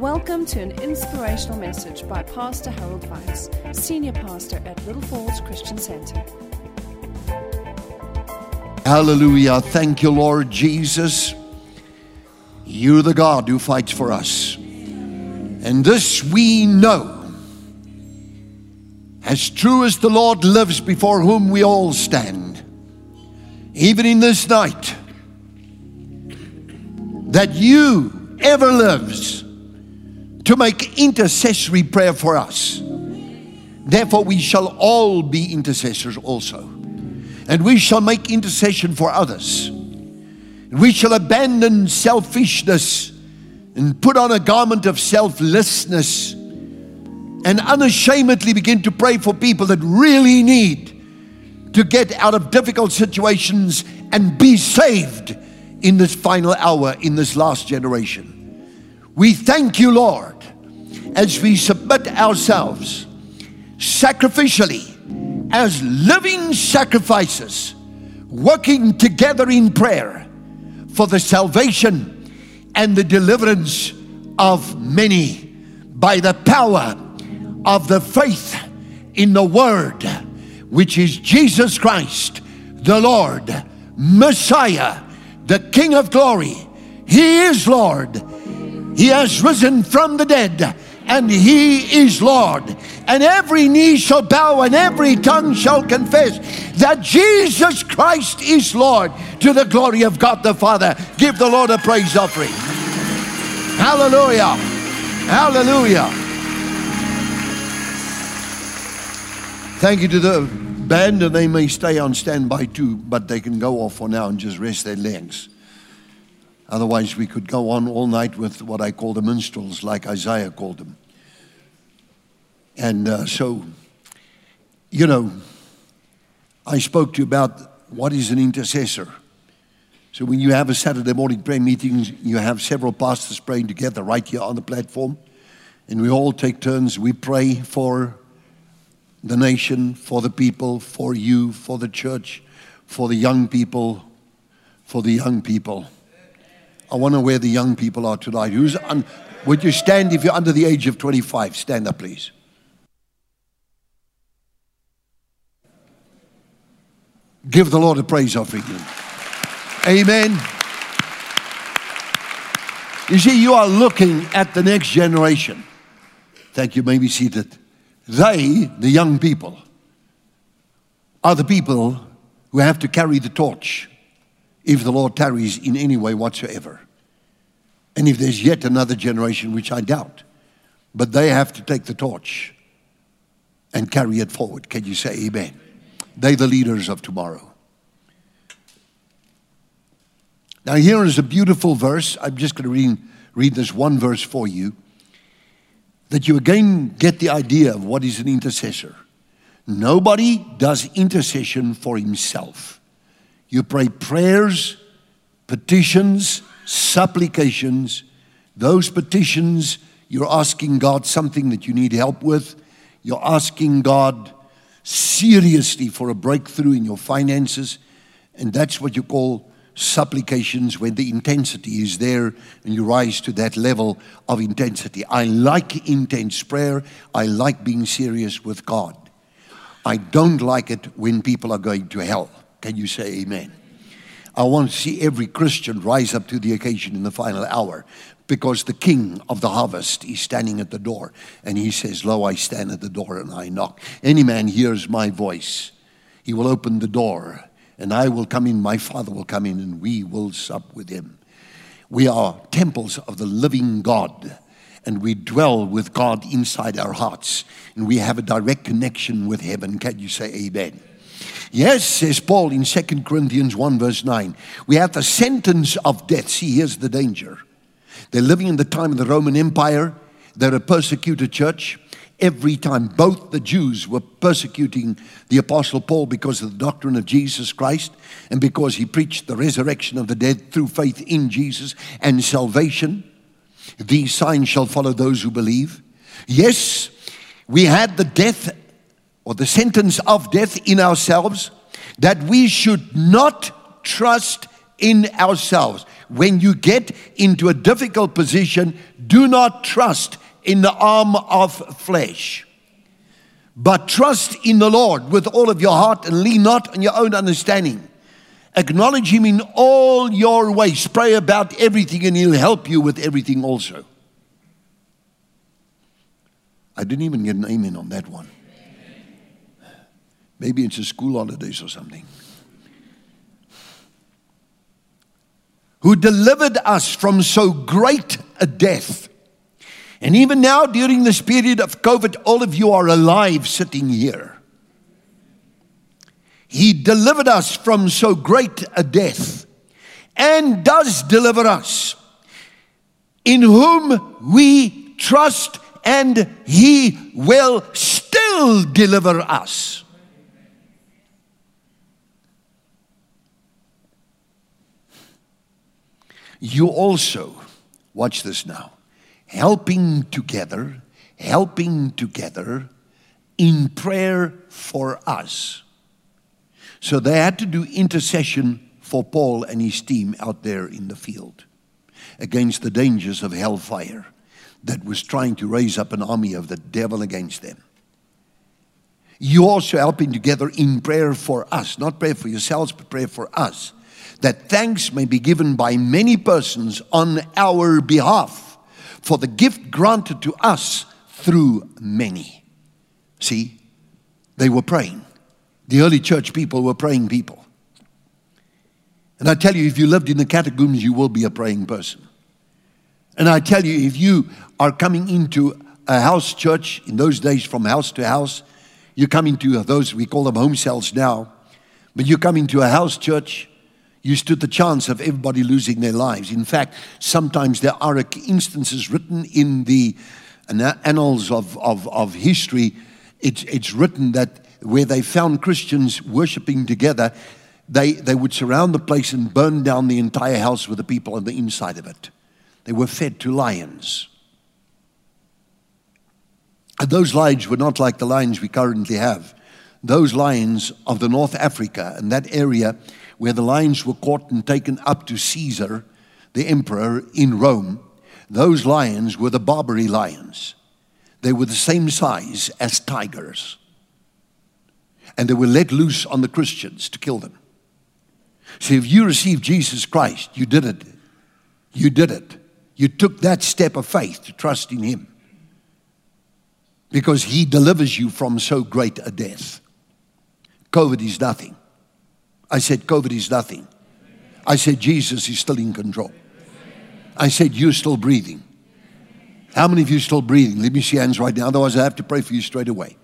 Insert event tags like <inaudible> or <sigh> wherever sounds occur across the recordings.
Welcome to an inspirational message by Pastor Harold Weitsz, Senior Pastor at Little Falls Christian Center. Hallelujah. Thank you, Lord Jesus. You're the God who fights for us. And this we know. As true as the Lord lives before whom we all stand, even in this night, that you ever lives to make intercessory prayer for us. Therefore, we shall all be intercessors also. And we shall make intercession for others. We shall abandon selfishness and put on a garment of selflessness and unashamedly begin to pray for people that really need to get out of difficult situations and be saved in this final hour, in this last generation. We thank you, Lord, as we submit ourselves sacrificially as living sacrifices, working together in prayer for the salvation and the deliverance of many by the power of the faith in the Word, which is Jesus Christ, the Lord, Messiah, the King of glory. He is Lord. He has risen from the dead and He is Lord. And every knee shall bow and every tongue shall confess that Jesus Christ is Lord to the glory of God the Father. Give the Lord a praise offering. Hallelujah. Hallelujah. Thank you to the band, and they may stay on standby too, but they can go off for now and just rest their legs. Otherwise, we could go on all night with what I call the minstrels, like Isaiah called them. And uh, so, you know, I spoke to you about what is an intercessor. So when you have a Saturday morning prayer meeting, you have several pastors praying together right here on the platform. And we all take turns. We pray for the nation, for the people, for you, for the church, for the young people, for the young people. I wonder where the young people are tonight. Who's un- would you stand if you're under the age of 25? Stand up, please. Give the Lord a praise offering. Amen. You see, you are looking at the next generation. Thank you. May be seated. They, the young people, are the people who have to carry the torch if the Lord tarries in any way whatsoever. And if there's yet another generation, which I doubt, but they have to take the torch and carry it forward. Can you say amen? They're the leaders of tomorrow. Now, here is a beautiful verse. I'm just going to read, read this one verse for you that you again get the idea of what is an intercessor. Nobody does intercession for himself. You pray prayers, petitions, supplications. Those petitions, you're asking God something that you need help with. You're asking God seriously for a breakthrough in your finances. And that's what you call supplications when the intensity is there and you rise to that level of intensity. I like intense prayer. I like being serious with God. I don't like it when people are going to hell. Can you say amen? I want to see every Christian rise up to the occasion in the final hour because the king of the harvest is standing at the door and he says, Lo, I stand at the door and I knock. Any man hears my voice, he will open the door and I will come in, my Father will come in, and we will sup with him. We are temples of the living God, and we dwell with God inside our hearts, and we have a direct connection with heaven. Can you say amen? Yes, says Paul in 2 Corinthians 1, verse 9. We have the sentence of death. See, here's the danger. They're living in the time of the Roman Empire, they're a persecuted church every time. Both the Jews were persecuting the Apostle Paul because of the doctrine of Jesus Christ and because he preached the resurrection of the dead through faith in Jesus and salvation. These signs shall follow those who believe. Yes, we had the death or the sentence of death in ourselves that we should not trust in ourselves. when you get into a difficult position, do not trust in the arm of flesh, but trust in the Lord with all of your heart and lean not on your own understanding. Acknowledge Him in all your ways. Pray about everything, and He'll help you with everything also. I didn't even get an amen on that one. Maybe it's a school holidays or something. Who delivered us from so great a death. And even now, during this period of COVID, all of you are alive sitting here. He delivered us from so great a death and does deliver us, in whom we trust, and He will still deliver us. You also, watch this now, helping together, helping together in prayer for us so they had to do intercession for Paul and his team out there in the field against the dangers of hellfire that was trying to raise up an army of the devil against them. You also helping together in prayer for us, not prayer for yourselves, but prayer for us, that thanks may be given by many persons on our behalf for the gift granted to us through many. See, they were praying. The early church people were praying people. And I tell you, if you lived in the catacombs, you will be a praying person. And I tell you, if you are coming into a house church in those days from house to house, you're coming to those, we call them home cells now, but you're coming to a house church, you stood the chance of everybody losing their lives. In fact, sometimes there are instances written in the annals of, of, of history, it's, it's written that where they found Christians worshiping together, they, they would surround the place and burn down the entire house with the people on the inside of it. They were fed to lions. And those lions were not like the lions we currently have. Those lions of the North Africa and that area where the lions were caught and taken up to Caesar, the emperor in Rome, those lions were the Barbary lions. They were the same size as tigers and they were let loose on the Christians to kill them. See, if you received Jesus Christ, you did it. You did it. You took that step of faith to trust in Him because He delivers you from so great a death. COVID is nothing. I said, COVID is nothing. I said, Jesus is still in control. I said, You're still breathing. How many of you still breathing? Let me see hands right now, otherwise, I have to pray for you straight away.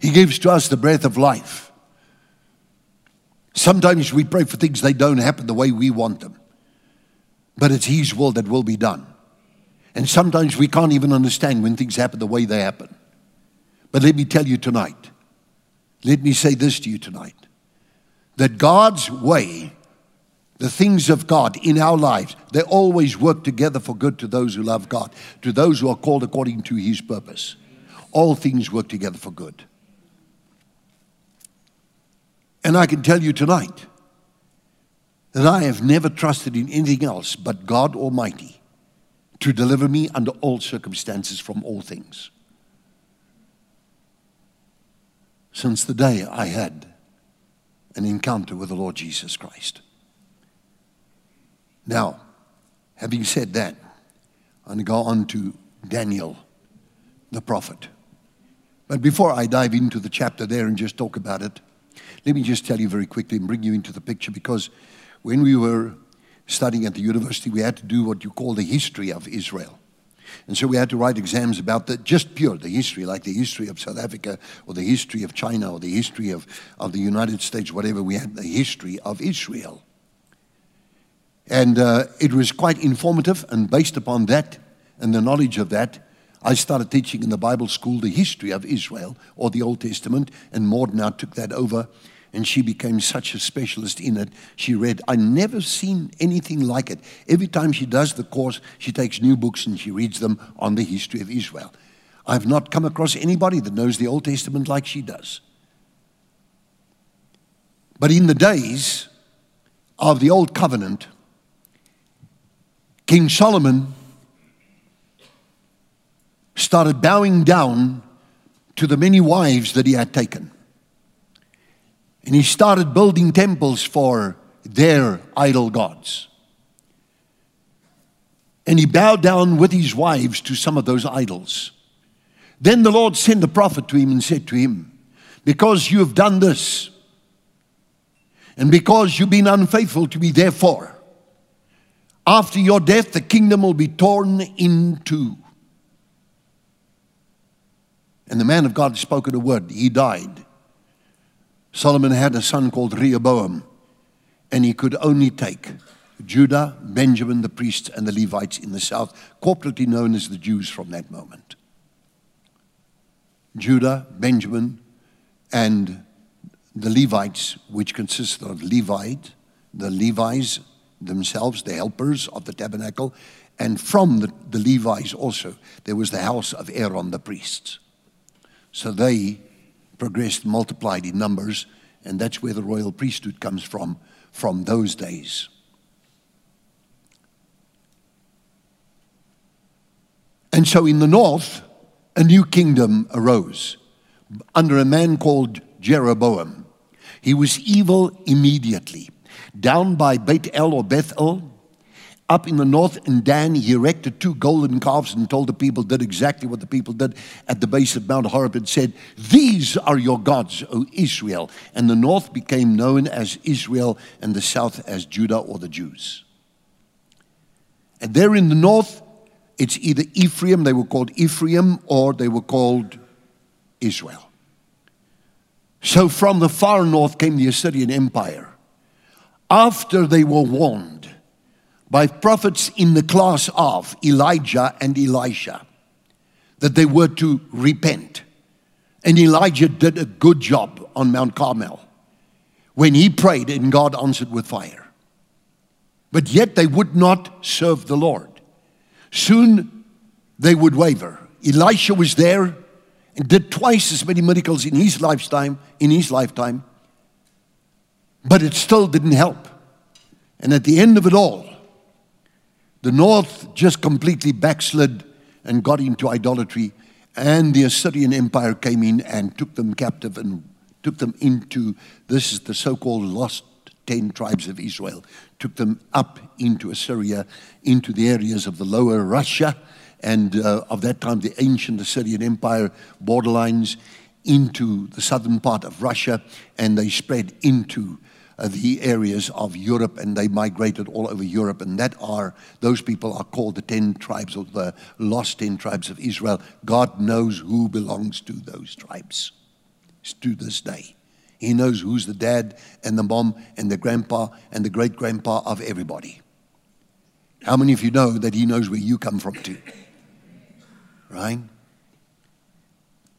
He gives to us the breath of life. Sometimes we pray for things they don't happen the way we want them. But it's His will that will be done. And sometimes we can't even understand when things happen the way they happen. But let me tell you tonight, let me say this to you tonight that God's way, the things of God in our lives, they always work together for good to those who love God, to those who are called according to His purpose. All things work together for good. And I can tell you tonight that I have never trusted in anything else but God Almighty to deliver me under all circumstances from all things. Since the day I had an encounter with the Lord Jesus Christ. Now, having said that, I'm going to go on to Daniel, the prophet. But before I dive into the chapter there and just talk about it, let me just tell you very quickly and bring you into the picture because when we were studying at the university, we had to do what you call the history of Israel. And so we had to write exams about the just pure the history, like the history of South Africa or the history of China or the history of, of the United States, whatever. We had the history of Israel. And uh, it was quite informative, and based upon that and the knowledge of that, I started teaching in the Bible school the history of Israel or the Old Testament, and Maud now took that over and she became such a specialist in it. She read, I never seen anything like it. Every time she does the course, she takes new books and she reads them on the history of Israel. I've not come across anybody that knows the Old Testament like she does. But in the days of the Old Covenant, King Solomon started bowing down to the many wives that he had taken. And he started building temples for their idol gods. And he bowed down with his wives to some of those idols. Then the Lord sent a prophet to him and said to him, Because you have done this, and because you've been unfaithful to me, therefore, after your death, the kingdom will be torn in two. And the man of God spoke a word. He died. Solomon had a son called Rehoboam, and he could only take Judah, Benjamin, the priests, and the Levites in the south, corporately known as the Jews from that moment. Judah, Benjamin, and the Levites, which consisted of Levite, the Levites themselves, the helpers of the tabernacle, and from the, the Levites also, there was the house of Aaron the priest. So they progressed, multiplied in numbers, and that's where the royal priesthood comes from, from those days. And so in the north, a new kingdom arose under a man called Jeroboam. He was evil immediately. Down by Beit El or Bethel, up in the north and Dan, he erected two golden calves and told the people, did exactly what the people did at the base of Mount Horeb and said, These are your gods, O Israel. And the north became known as Israel and the south as Judah or the Jews. And there in the north, it's either Ephraim, they were called Ephraim, or they were called Israel. So from the far north came the Assyrian Empire. After they were warned by prophets in the class of Elijah and Elisha that they were to repent. And Elijah did a good job on Mount Carmel when he prayed and God answered with fire. But yet they would not serve the Lord. Soon they would waver. Elisha was there and did twice as many miracles in his lifetime, in his lifetime, but it still didn't help. And at the end of it all, the north just completely backslid and got into idolatry, and the Assyrian Empire came in and took them captive and took them into this is the so-called lost 10 tribes of Israel, took them up into Assyria, into the areas of the lower Russia, and uh, of that time, the ancient Assyrian Empire borderlines into the southern part of Russia, and they spread into uh, the areas of Europe, and they migrated all over Europe. And that are those people are called the ten tribes or the lost ten tribes of Israel. God knows who belongs to those tribes to this day. He knows who's the dad and the mom and the grandpa and the great grandpa of everybody. How many of you know that He knows where you come from too? Right?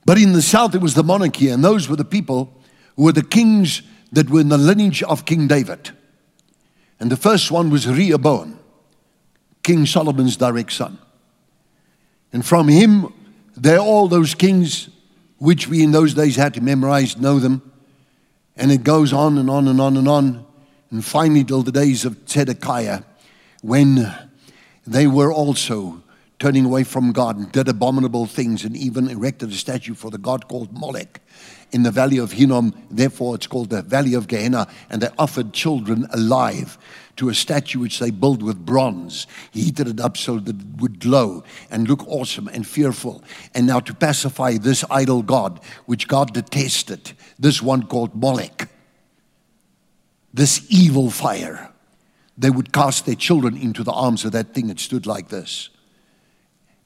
But in the south, it was the monarchy, and those were the people who were the kings that were in the lineage of King David. And the first one was Rehoboam, King Solomon's direct son. And from him, there are all those kings which we in those days had to memorize, know them. And it goes on and on and on and on. And finally, till the days of Zedekiah, when they were also turning away from God and did abominable things and even erected a statue for the god called Molech in the valley of Hinnom. Therefore, it's called the valley of Gehenna. And they offered children alive to a statue which they built with bronze, heated it up so that it would glow and look awesome and fearful. And now to pacify this idol god, which God detested, this one called Molech, this evil fire, they would cast their children into the arms of that thing that stood like this.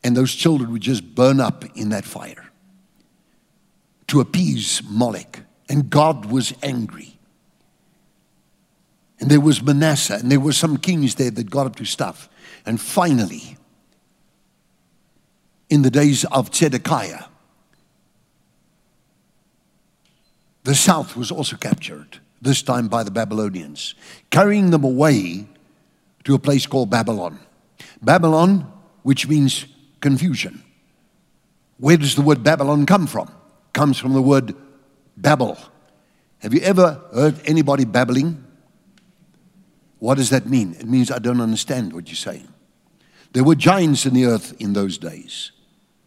And those children would just burn up in that fire to appease Moloch. And God was angry. And there was Manasseh, and there were some kings there that got up to stuff. And finally, in the days of Zedekiah, the south was also captured, this time by the Babylonians, carrying them away to a place called Babylon. Babylon, which means confusion. Where does the word Babylon come from? Comes from the word Babel. Have you ever heard anybody babbling? What does that mean? It means I don't understand what you're saying. There were giants in the earth in those days.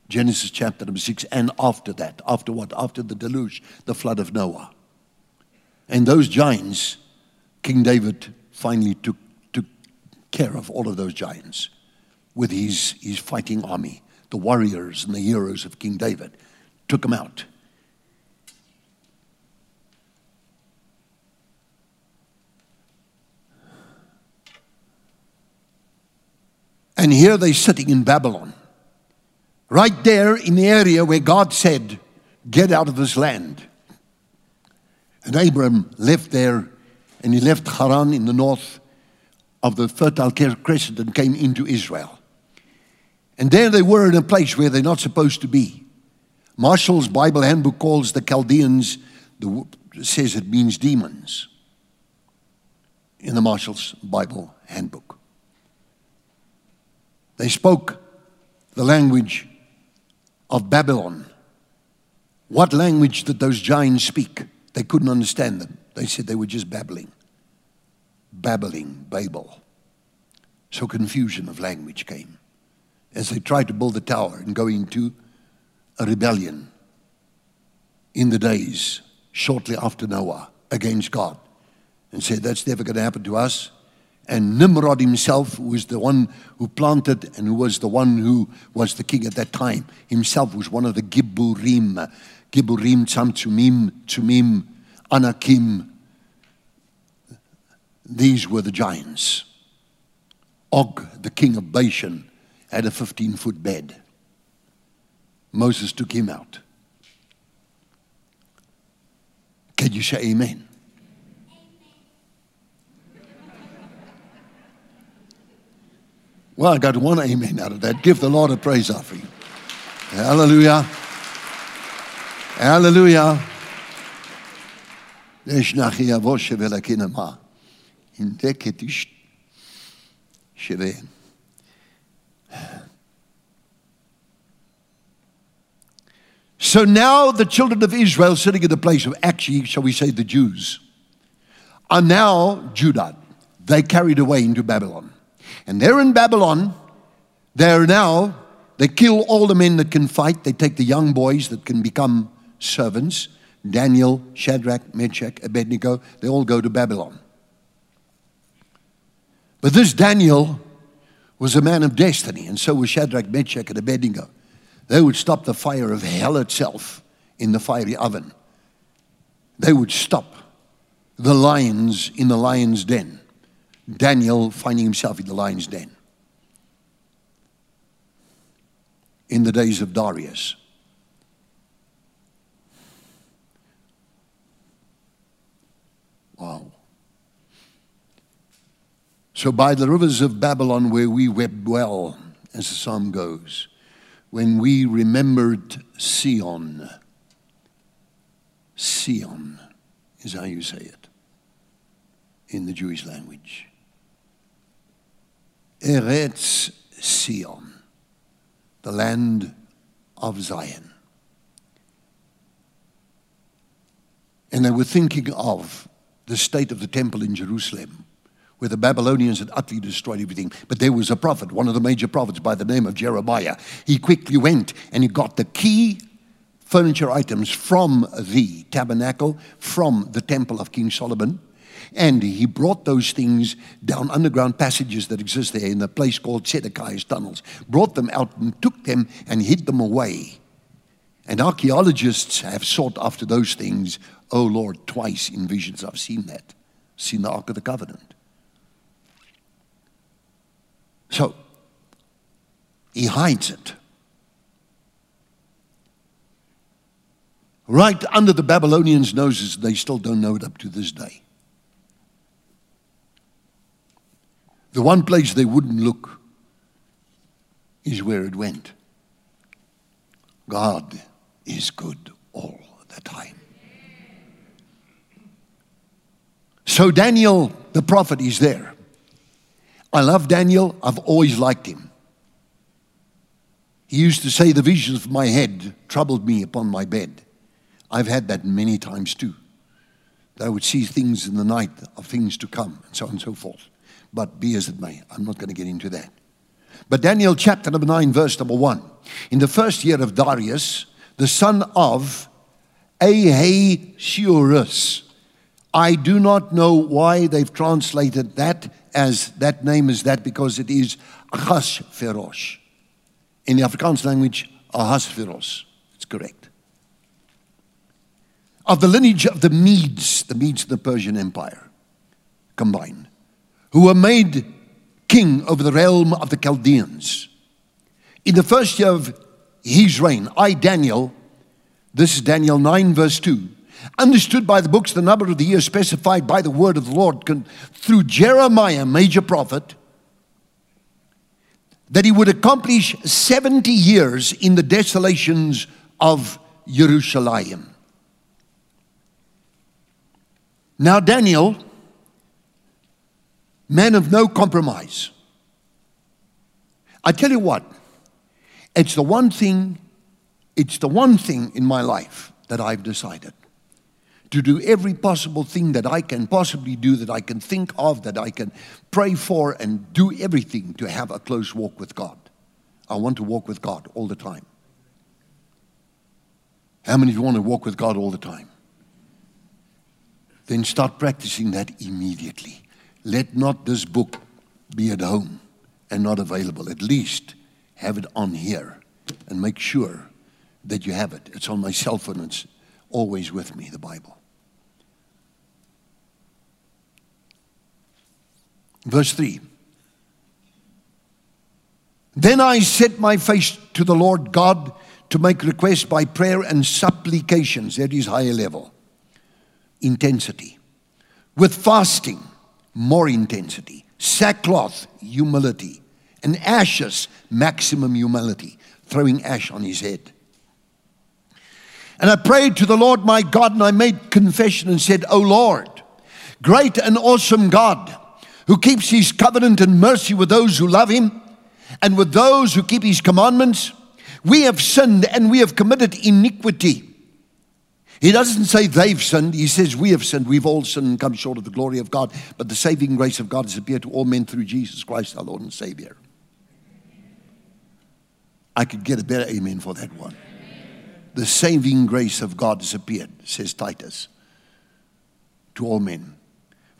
Genesis chapter number six, and after that, after what? After the deluge, the flood of Noah. And those giants, King David finally took, took care of all of those giants with his, his fighting army. The warriors and the heroes of King David took them out. And here they're sitting in Babylon, right there in the area where God said, Get out of this land. And Abram left there and he left Haran in the north of the Fertile Crescent and came into Israel. And there they were in a place where they're not supposed to be. Marshall's Bible handbook calls the Chaldeans, the, says it means demons in the Marshall's Bible handbook. They spoke the language of Babylon. What language did those giants speak? They couldn't understand them. They said they were just babbling. Babbling, Babel. So confusion of language came as they tried to build the tower and go into a rebellion in the days shortly after Noah against God and said, That's never going to happen to us. And Nimrod himself, who was the one who planted and who was the one who was the king at that time, himself was one of the Gibburim, Gibburim, Tzamtzumim, Tzumim, Anakim. These were the giants. Og, the king of Bashan, had a 15 foot bed. Moses took him out. Can you say amen? Well, I got one amen out of that. Give the Lord a praise offering. Hallelujah. Hallelujah. יש נחי יבוא שווה לקנמה. אינדקת איש שווה. So now the children of Israel sitting in the place of actually, shall we say, the Jews, are now Judah. They carried away into Babylon. And they're in Babylon. They're now, they kill all the men that can fight. They take the young boys that can become servants Daniel, Shadrach, Meshach, Abednego. They all go to Babylon. But this Daniel was a man of destiny, and so was Shadrach, Meshach, and Abednego. They would stop the fire of hell itself in the fiery oven. They would stop the lions in the lion's den. Daniel finding himself in the lion's den in the days of Darius. Wow. So, by the rivers of Babylon, where we wept well, as the psalm goes, when we remembered Sion, Sion is how you say it in the Jewish language. Eretz Sion, the land of Zion. And they were thinking of the state of the temple in Jerusalem, where the Babylonians had utterly destroyed everything. But there was a prophet, one of the major prophets by the name of Jeremiah. He quickly went and he got the key furniture items from the tabernacle, from the temple of King Solomon and he brought those things down underground passages that exist there in a place called Zedekiah's tunnels, brought them out and took them and hid them away. And archaeologists have sought after those things. Oh Lord, twice in visions I've seen that, seen the Ark of the Covenant. So, he hides it. Right under the Babylonians' noses, they still don't know it up to this day. The one place they wouldn't look is where it went. God is good all the time. So Daniel, the prophet, is there. I love Daniel. I've always liked him. He used to say, The visions of my head troubled me upon my bed. I've had that many times too. that I would see things in the night of things to come, and so on and so forth. But be as it may, I'm not going to get into that. But Daniel chapter number 9, verse number 1. In the first year of Darius, the son of Ahasuerus. I do not know why they've translated that as that name is that because it is Ahasverosh. In the Afrikaans language, Ahasveros. It's correct. Of the lineage of the Medes, the Medes of the Persian Empire combined, who were made king over the realm of the Chaldeans. In the first year of his reign, I, Daniel, this is Daniel 9, verse 2, understood by the books the number of the years specified by the word of the Lord through Jeremiah, major prophet, that he would accomplish 70 years in the desolations of Jerusalem. Now, Daniel, man of no compromise. I tell you what, it's the one thing, it's the one thing in my life that I've decided to do every possible thing that I can possibly do, that I can think of, that I can pray for, and do everything to have a close walk with God. I want to walk with God all the time. How many of you want to walk with God all the time? Then start practicing that immediately. Let not this book be at home and not available. At least have it on here and make sure that you have it. It's on my <laughs> cell phone, it's always with me, the Bible. Verse 3 Then I set my face to the Lord God to make requests by prayer and supplications. That is higher level. Intensity. With fasting, more intensity. Sackcloth, humility. And ashes, maximum humility. Throwing ash on his head. And I prayed to the Lord my God and I made confession and said, O Lord, great and awesome God who keeps his covenant and mercy with those who love him and with those who keep his commandments. We have sinned and we have committed iniquity. He doesn't say they've sinned, he says we have sinned. We've all sinned and come short of the glory of God, but the saving grace of God has appeared to all men through Jesus Christ, our Lord and Savior. I could get a better amen for that one. The saving grace of God has appeared, says Titus, to all men.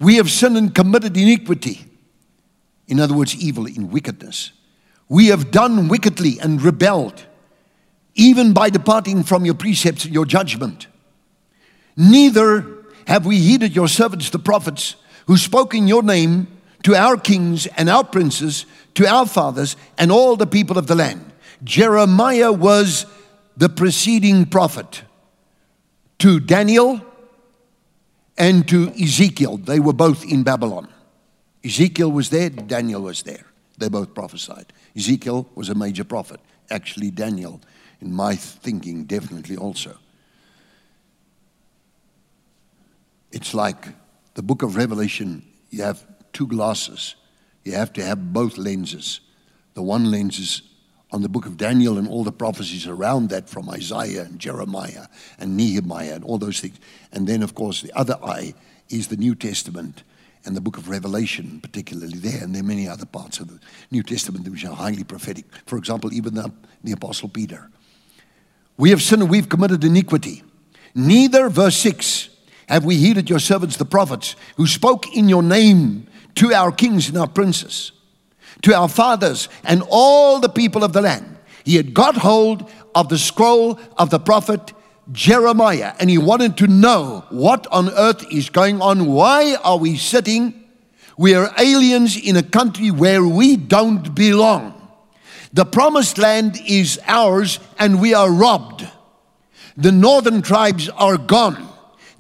We have sinned and committed iniquity. In other words, evil in wickedness. We have done wickedly and rebelled, even by departing from your precepts and your judgment. Neither have we heeded your servants, the prophets, who spoke in your name to our kings and our princes, to our fathers, and all the people of the land. Jeremiah was the preceding prophet to Daniel and to Ezekiel. They were both in Babylon. Ezekiel was there, Daniel was there. They both prophesied. Ezekiel was a major prophet. Actually, Daniel, in my thinking, definitely also. It's like the book of Revelation, you have two glasses. You have to have both lenses. The one lens is on the book of Daniel and all the prophecies around that from Isaiah and Jeremiah and Nehemiah and all those things. And then, of course, the other eye is the New Testament and the book of Revelation, particularly there. And there are many other parts of the New Testament which are highly prophetic. For example, even the, the Apostle Peter. We have sinned we've committed iniquity. Neither, verse 6, have we heeded your servants, the prophets, who spoke in your name to our kings and our princes to our fathers and all the people of the land. He had got hold of the scroll of the prophet Jeremiah and he wanted to know what on earth is going on. Why are we sitting? We are aliens in a country where we don't belong. The promised land is ours and we are robbed. The northern tribes are gone.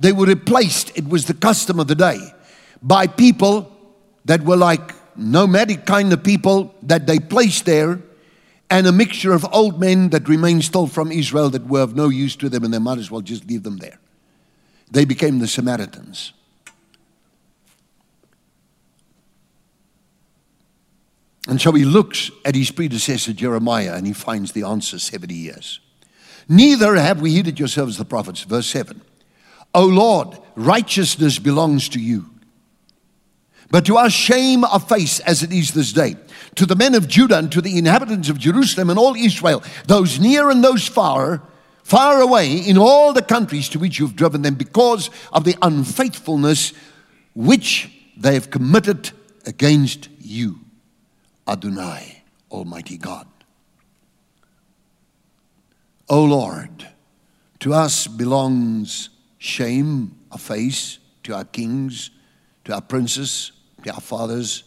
They were replaced, it was the custom of the day, by people that were like nomadic kind of people that they placed there, and a mixture of old men that remained still from Israel that were of no use to them, and they might as well just leave them there. They became the Samaritans. And so he looks at his predecessor Jeremiah and he finds the answer 70 years. Neither have we heeded yourselves, the prophets. Verse 7. O Lord, righteousness belongs to you. But to us, shame of face as it is this day. To the men of Judah and to the inhabitants of Jerusalem and all Israel, those near and those far, far away in all the countries to which you've driven them because of the unfaithfulness which they have committed against you, Adonai, Almighty God. O Lord, to us belongs shame of face, to our kings, to our princes, to our fathers,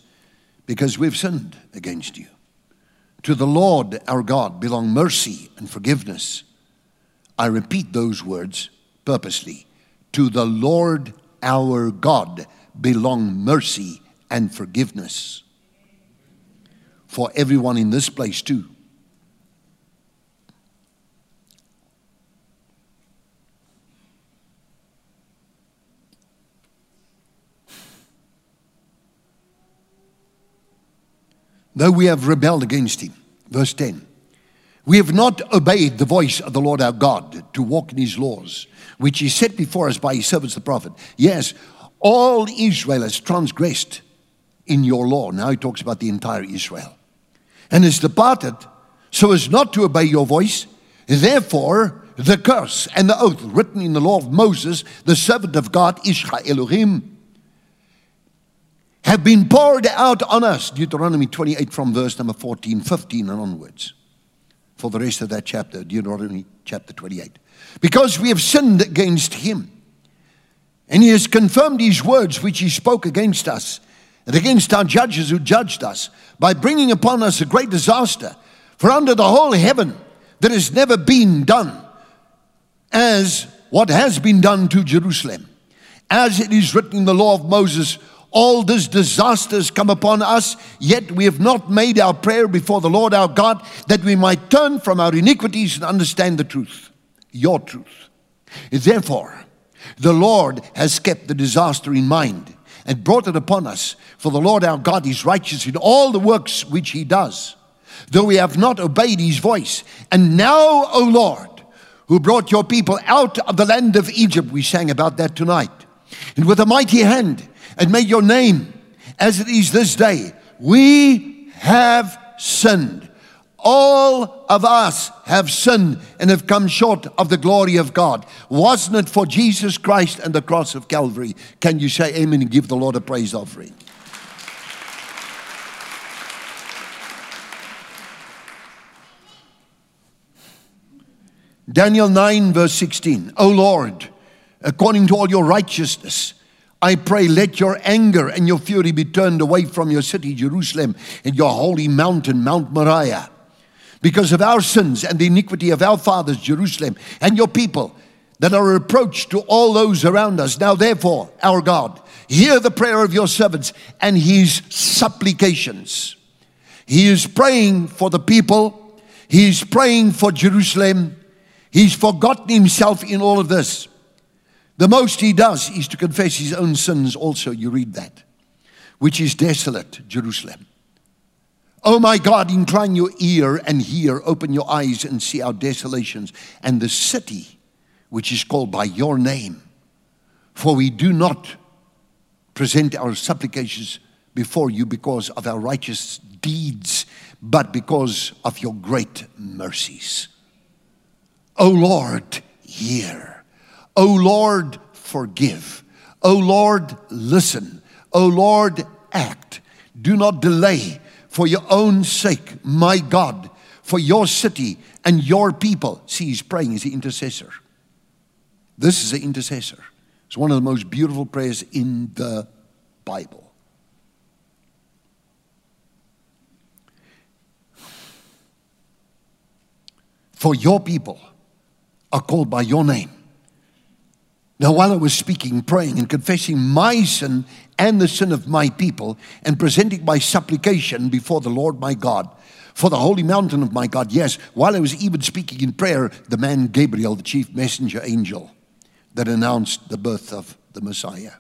because we've sinned against you. To the Lord our God belong mercy and forgiveness. I repeat those words purposely. To the Lord our God belong mercy and forgiveness. For everyone in this place, too. Though we have rebelled against him. Verse 10. We have not obeyed the voice of the Lord our God to walk in his laws, which he set before us by his servants the prophet. Yes, all Israel has transgressed in your law. Now he talks about the entire Israel. And has departed so as not to obey your voice. Therefore, the curse and the oath written in the law of Moses, the servant of God, Ishra Elohim, have been poured out on us. Deuteronomy 28 from verse number 14, 15 and onwards. For the rest of that chapter, Deuteronomy chapter 28. Because we have sinned against him. And he has confirmed his words which he spoke against us and against our judges who judged us by bringing upon us a great disaster. For under the whole heaven there has never been done as what has been done to Jerusalem. As it is written in the law of Moses, all these disasters come upon us, yet we have not made our prayer before the Lord our God that we might turn from our iniquities and understand the truth, your truth. Therefore, the Lord has kept the disaster in mind and brought it upon us. For the Lord our God is righteous in all the works which he does, though we have not obeyed his voice. And now, O Lord, who brought your people out of the land of Egypt, we sang about that tonight, and with a mighty hand, and made your name as it is this day, we have sinned all of us have sinned and have come short of the glory of God. Wasn't it for Jesus Christ and the cross of Calvary? Can you say amen and give the Lord a praise offering? Daniel 9, verse 16. O Lord, according to all your righteousness, I pray, let your anger and your fury be turned away from your city, Jerusalem, and your holy mountain, Mount Moriah because of our sins and the iniquity of our fathers, Jerusalem, and your people that are a reproach to all those around us. Now, therefore, our God, hear the prayer of your servants and his supplications. He is praying for the people, he is praying for Jerusalem. He's forgotten himself in all of this. The most he does is to confess his own sins, also, you read that, which is desolate, Jerusalem. Oh my God, incline your ear and hear, open your eyes and see our desolations and the city which is called by your name. For we do not present our supplications before you because of our righteous deeds, but because of your great mercies. O Lord, hear. O Lord, forgive. O Lord, listen. O Lord, act. Do not delay for your own sake, my God, for your city and your people. See, he's praying, he's the intercessor. This is the intercessor. It's one of the most beautiful prayers in the Bible. For your people are called by your name. Now, while I was speaking, praying, and confessing my sin and the sin of my people, and presenting my supplication before the Lord my God, for the holy mountain of my God, yes, while I was even speaking in prayer, the man Gabriel, the chief messenger angel, that announced the birth of the Messiah,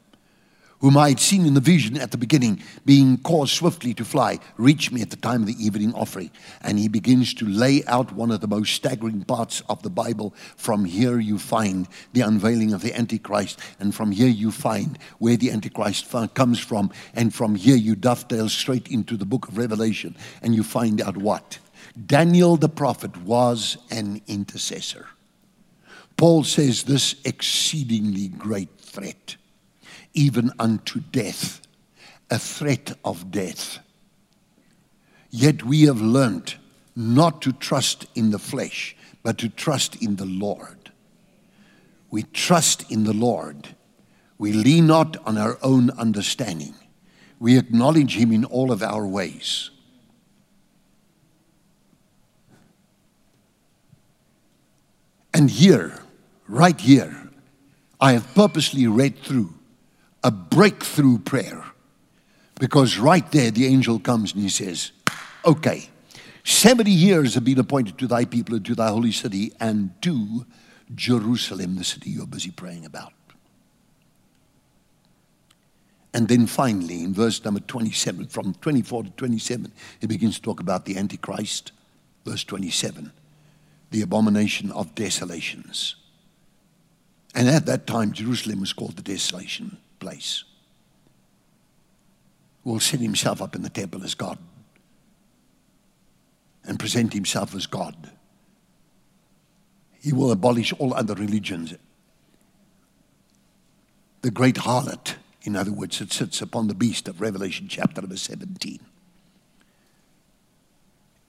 whom I had seen in the vision at the beginning, being caused swiftly to fly, reached me at the time of the evening offering. And he begins to lay out one of the most staggering parts of the Bible. From here you find the unveiling of the Antichrist, and from here you find where the Antichrist comes from, and from here you dovetail straight into the book of Revelation, and you find out what? Daniel the prophet was an intercessor. Paul says this exceedingly great threat even unto death, a threat of death. Yet we have learned not to trust in the flesh, but to trust in the Lord. We trust in the Lord. We lean not on our own understanding. We acknowledge Him in all of our ways. And here, right here, I have purposely read through a breakthrough prayer. Because right there, the angel comes and he says, Okay, 70 years have been appointed to thy people and to thy holy city and to Jerusalem, the city you're busy praying about. And then finally, in verse number 27, from 24 to 27, he begins to talk about the Antichrist. Verse 27, the abomination of desolations. And at that time, Jerusalem was called the desolation place will set himself up in the temple as God and present himself as God. He will abolish all other religions. The great harlot, in other words, that sits upon the beast of Revelation chapter number 17.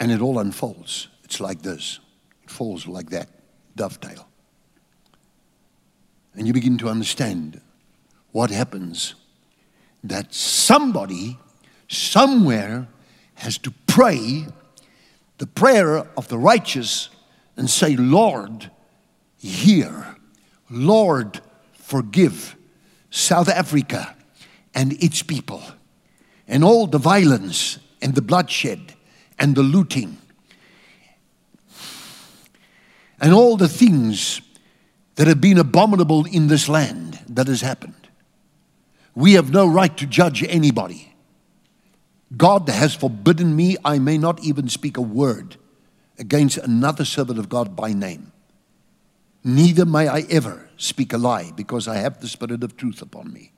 And it all unfolds. It's like this. It falls like that, dovetail. And you begin to understand what happens that somebody somewhere has to pray the prayer of the righteous and say, Lord, hear. Lord, forgive South Africa and its people and all the violence and the bloodshed and the looting and all the things that have been abominable in this land that has happened. We have no right to judge anybody. God has forbidden me, I may not even speak a word against another servant of God by name. Neither may I ever speak a lie because I have the spirit of truth upon me.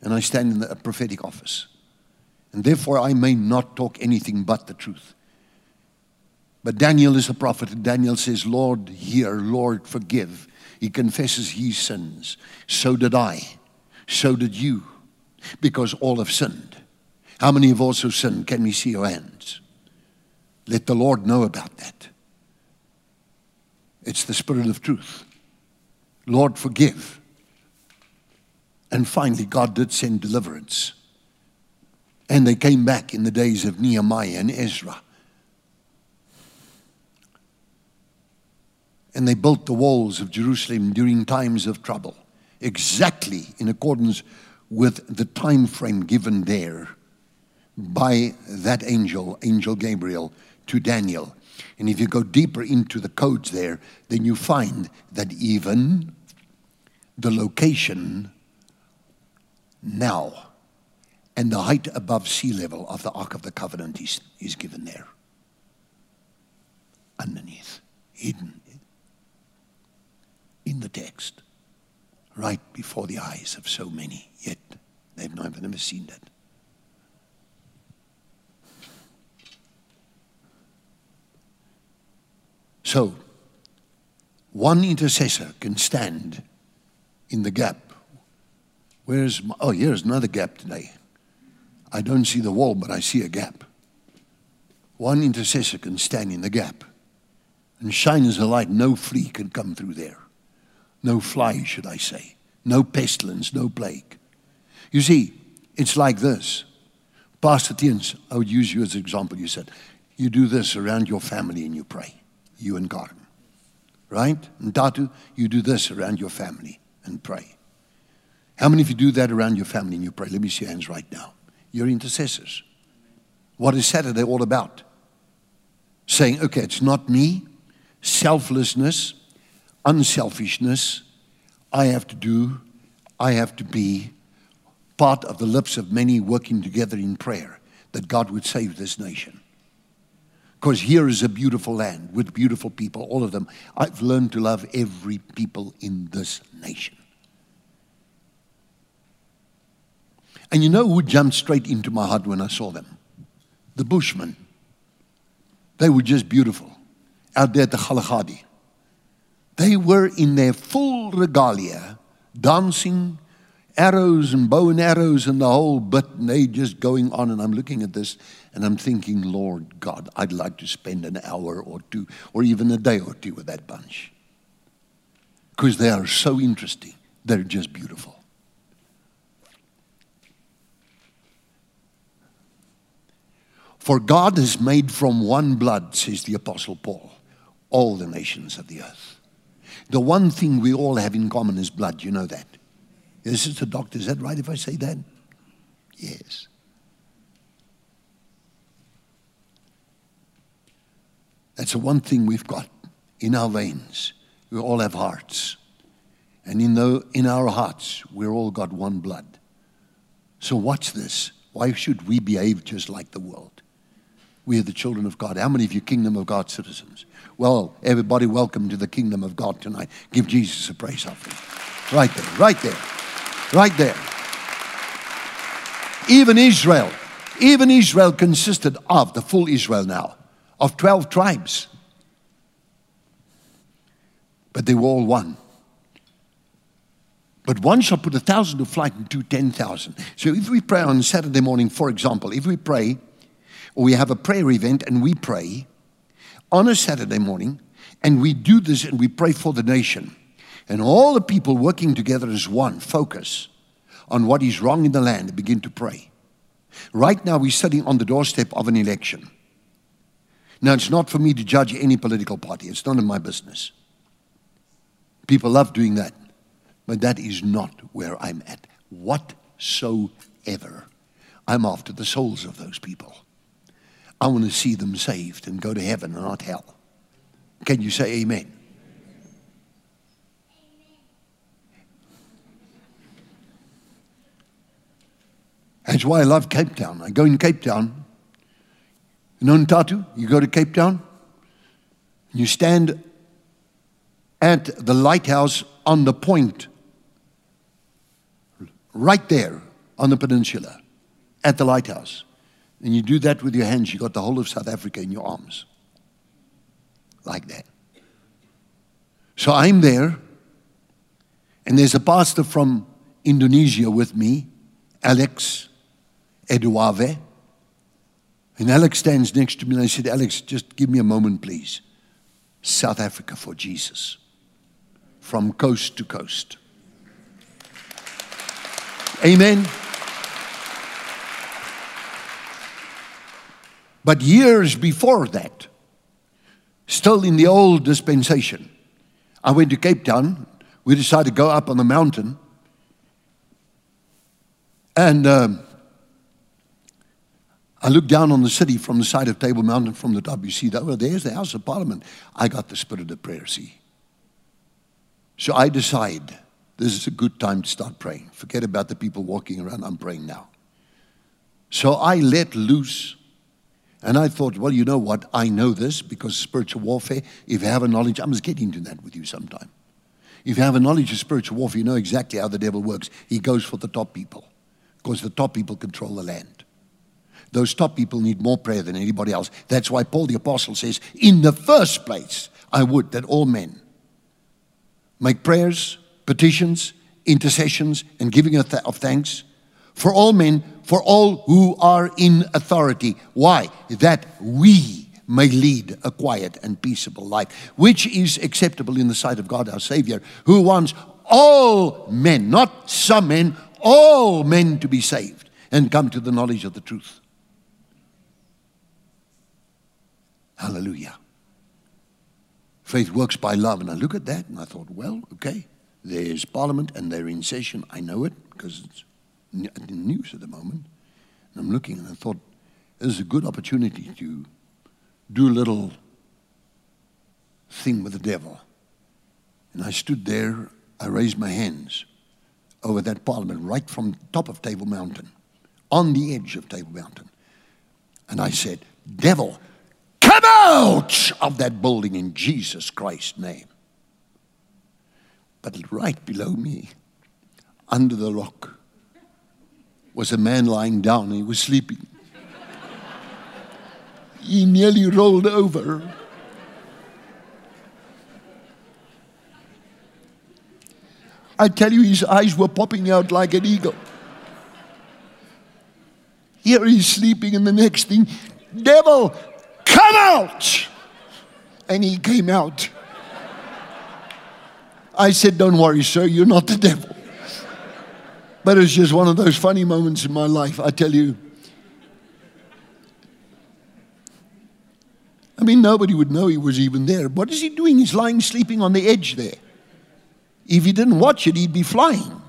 And I stand in the prophetic office. And therefore I may not talk anything but the truth. But Daniel is a prophet, and Daniel says, Lord, hear, Lord, forgive. He confesses his sins. So did I so did you, because all have sinned. How many have also sinned? Can we see your hands? Let the Lord know about that. It's the Spirit of truth. Lord, forgive. And finally, God did send deliverance. And they came back in the days of Nehemiah and Ezra. And they built the walls of Jerusalem during times of trouble exactly in accordance with the time frame given there by that angel, Angel Gabriel, to Daniel. And if you go deeper into the codes there, then you find that even the location now and the height above sea level of the Ark of the Covenant is, is given there. Underneath, hidden in the text right before the eyes of so many, yet they've never, never seen that. So, one intercessor can stand in the gap. Where's, my, oh, here's another gap today. I don't see the wall, but I see a gap. One intercessor can stand in the gap and shine as a light. No flea can come through there. No fly, should I say. No pestilence, no plague. You see, it's like this. Pastor Tiens, I would use you as an example. You said, you do this around your family and you pray, you and God. Right? And Tatu, you do this around your family and pray. How many of you do that around your family and you pray? Let me see your hands right now. You're intercessors. What is Saturday all about? Saying, okay, it's not me, selflessness, unselfishness. I have to do, I have to be part of the lips of many working together in prayer that God would save this nation. Because here is a beautiful land with beautiful people, all of them. I've learned to love every people in this nation. And you know who jumped straight into my heart when I saw them? The Bushmen. They were just beautiful out there at the Kalahari. They were in their full regalia, dancing, arrows and bow and arrows and the whole bit, and they just going on. And I'm looking at this and I'm thinking, Lord God, I'd like to spend an hour or two, or even a day or two with that bunch. Because they are so interesting. They're just beautiful. For God has made from one blood, says the Apostle Paul, all the nations of the earth. The one thing we all have in common is blood. You know that. This is the doctor. Is that right if I say that? Yes. That's the one thing we've got in our veins. We all have hearts. And in, the, in our hearts, we're all got one blood. So watch this. Why should we behave just like the world? We are the children of God. How many of you kingdom of God citizens? Well, everybody, welcome to the kingdom of God tonight. Give Jesus a praise offering. Right there, right there, right there. Even Israel, even Israel consisted of the full Israel now, of 12 tribes. But they were all one. But one shall put a thousand to flight and two ten thousand. So if we pray on Saturday morning, for example, if we pray or we have a prayer event and we pray on a Saturday morning, and we do this and we pray for the nation, and all the people working together as one focus on what is wrong in the land and begin to pray. Right now, we're sitting on the doorstep of an election. Now, it's not for me to judge any political party, it's none of my business. People love doing that, but that is not where I'm at whatsoever. I'm after the souls of those people. I want to see them saved and go to heaven and not hell. Can you say amen? That's why I love Cape Town. I go in Cape Town. You know Tatu? You go to Cape Town, you stand at the lighthouse on the point, right there on the peninsula, at the lighthouse. And you do that with your hands, you got the whole of South Africa in your arms. Like that. So I'm there, and there's a pastor from Indonesia with me, Alex Eduave. And Alex stands next to me, and I said, Alex, just give me a moment, please. South Africa for Jesus, from coast to coast. Amen. But years before that, still in the old dispensation, I went to Cape Town. We decided to go up on the mountain. And um, I looked down on the city from the side of Table Mountain from the top. You see, that, well, there's the House of Parliament. I got the spirit of prayer, see. So I decide this is a good time to start praying. Forget about the people walking around. I'm praying now. So I let loose and I thought, well, you know what? I know this because spiritual warfare, if you have a knowledge, I must get into that with you sometime. If you have a knowledge of spiritual warfare, you know exactly how the devil works. He goes for the top people because the top people control the land. Those top people need more prayer than anybody else. That's why Paul the Apostle says, in the first place, I would that all men make prayers, petitions, intercessions, and giving of thanks for all men, for all who are in authority. Why? That we may lead a quiet and peaceable life, which is acceptable in the sight of God our Savior, who wants all men, not some men, all men to be saved and come to the knowledge of the truth. Hallelujah. Faith works by love. And I look at that and I thought, well, okay, there's Parliament and they're in session. I know it because it's news at the moment. And I'm looking and I thought, this is a good opportunity to do a little thing with the devil. And I stood there, I raised my hands. over that parliament, right from top of Table Mountain, on the edge of Table Mountain. And I said, Devil, come out of that building in Jesus Christ's name. But right below me, under the rock, was a man lying down. He was sleeping. he nearly rolled over. I tell you, his eyes were popping out like an eagle. Here he's sleeping, and the next thing, devil, come out! And he came out. I said, Don't worry, sir, you're not the devil. But it's just one of those funny moments in my life, I tell you. I mean, nobody would know he was even there. What is he doing? He's lying sleeping on the edge there. If he didn't watch it, he'd be flying.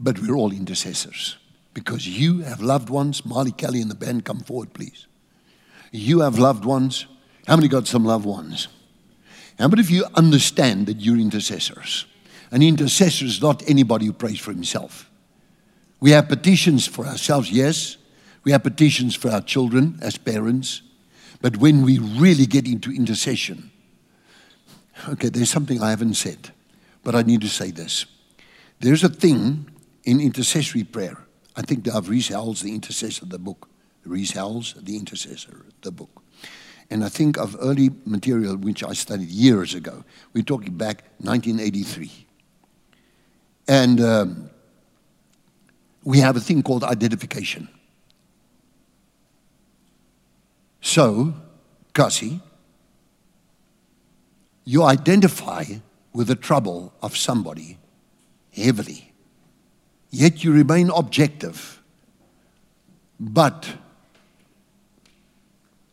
But we're all intercessors because you have loved ones. Marley Kelly and the band, come forward, please. You have loved ones. How many got some loved ones? How many of you understand that you're intercessors? An intercessor is not anybody who prays for himself. We have petitions for ourselves, yes. We have petitions for our children as parents. But when we really get into intercession, okay, there's something I haven't said, but I need to say this. There's a thing in intercessory prayer. I think of Rees Howells, the intercessor, the book. Rees Howells, the intercessor, the book. And I think of early material which I studied years ago. We're talking back 1983. And um, we have a thing called identification. So, Gussie, you identify with the trouble of somebody heavily, yet you remain objective. But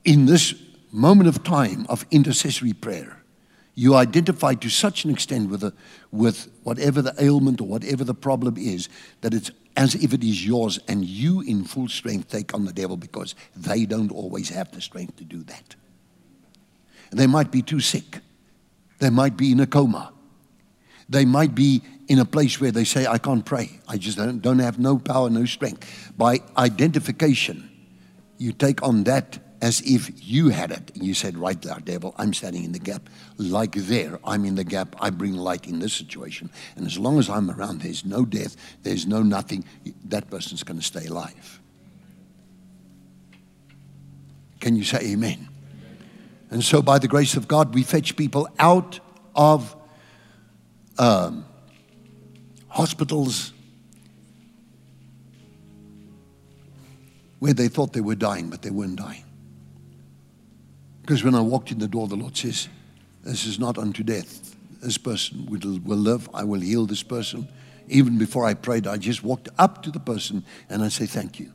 in this moment of time of intercessory prayer, you identify to such an extent with, the, with whatever the ailment or whatever the problem is that it's as if it is yours, and you in full strength take on the devil because they don't always have the strength to do that. They might be too sick, they might be in a coma, they might be in a place where they say, I can't pray, I just don't, don't have no power, no strength. By identification, you take on that as if you had it. And you said, Right there, devil, I'm standing in the gap. Like there, I'm in the gap. I bring light in this situation. And as long as I'm around, there's no death, there's no nothing. That person's going to stay alive. Can you say amen? And so, by the grace of God, we fetch people out of um, hospitals where they thought they were dying, but they weren't dying. Because when I walked in the door, the Lord says, This is not unto death. This person will, live. I will heal this person. Even before I prayed, I just walked up to the person and I say, Thank you.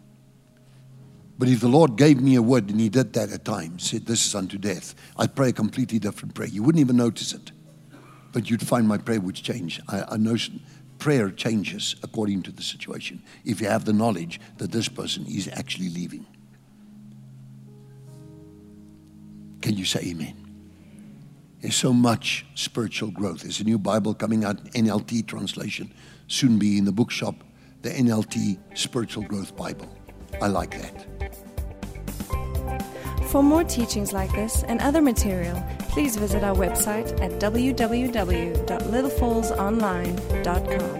But if the Lord gave me a word and He did that at times, said, This is unto death, I'd pray a completely different prayer. You wouldn't even notice it. But you'd find my prayer would change. I, I know prayer changes according to the situation if you have the knowledge that this person is actually leaving. Can you say amen? There's so much spiritual growth. There's a new Bible coming out, NLT translation, soon be in the bookshop, the NLT Spiritual Growth Bible. I like that. For more teachings like this and other material, please visit our website at www.littlefallsonline.com.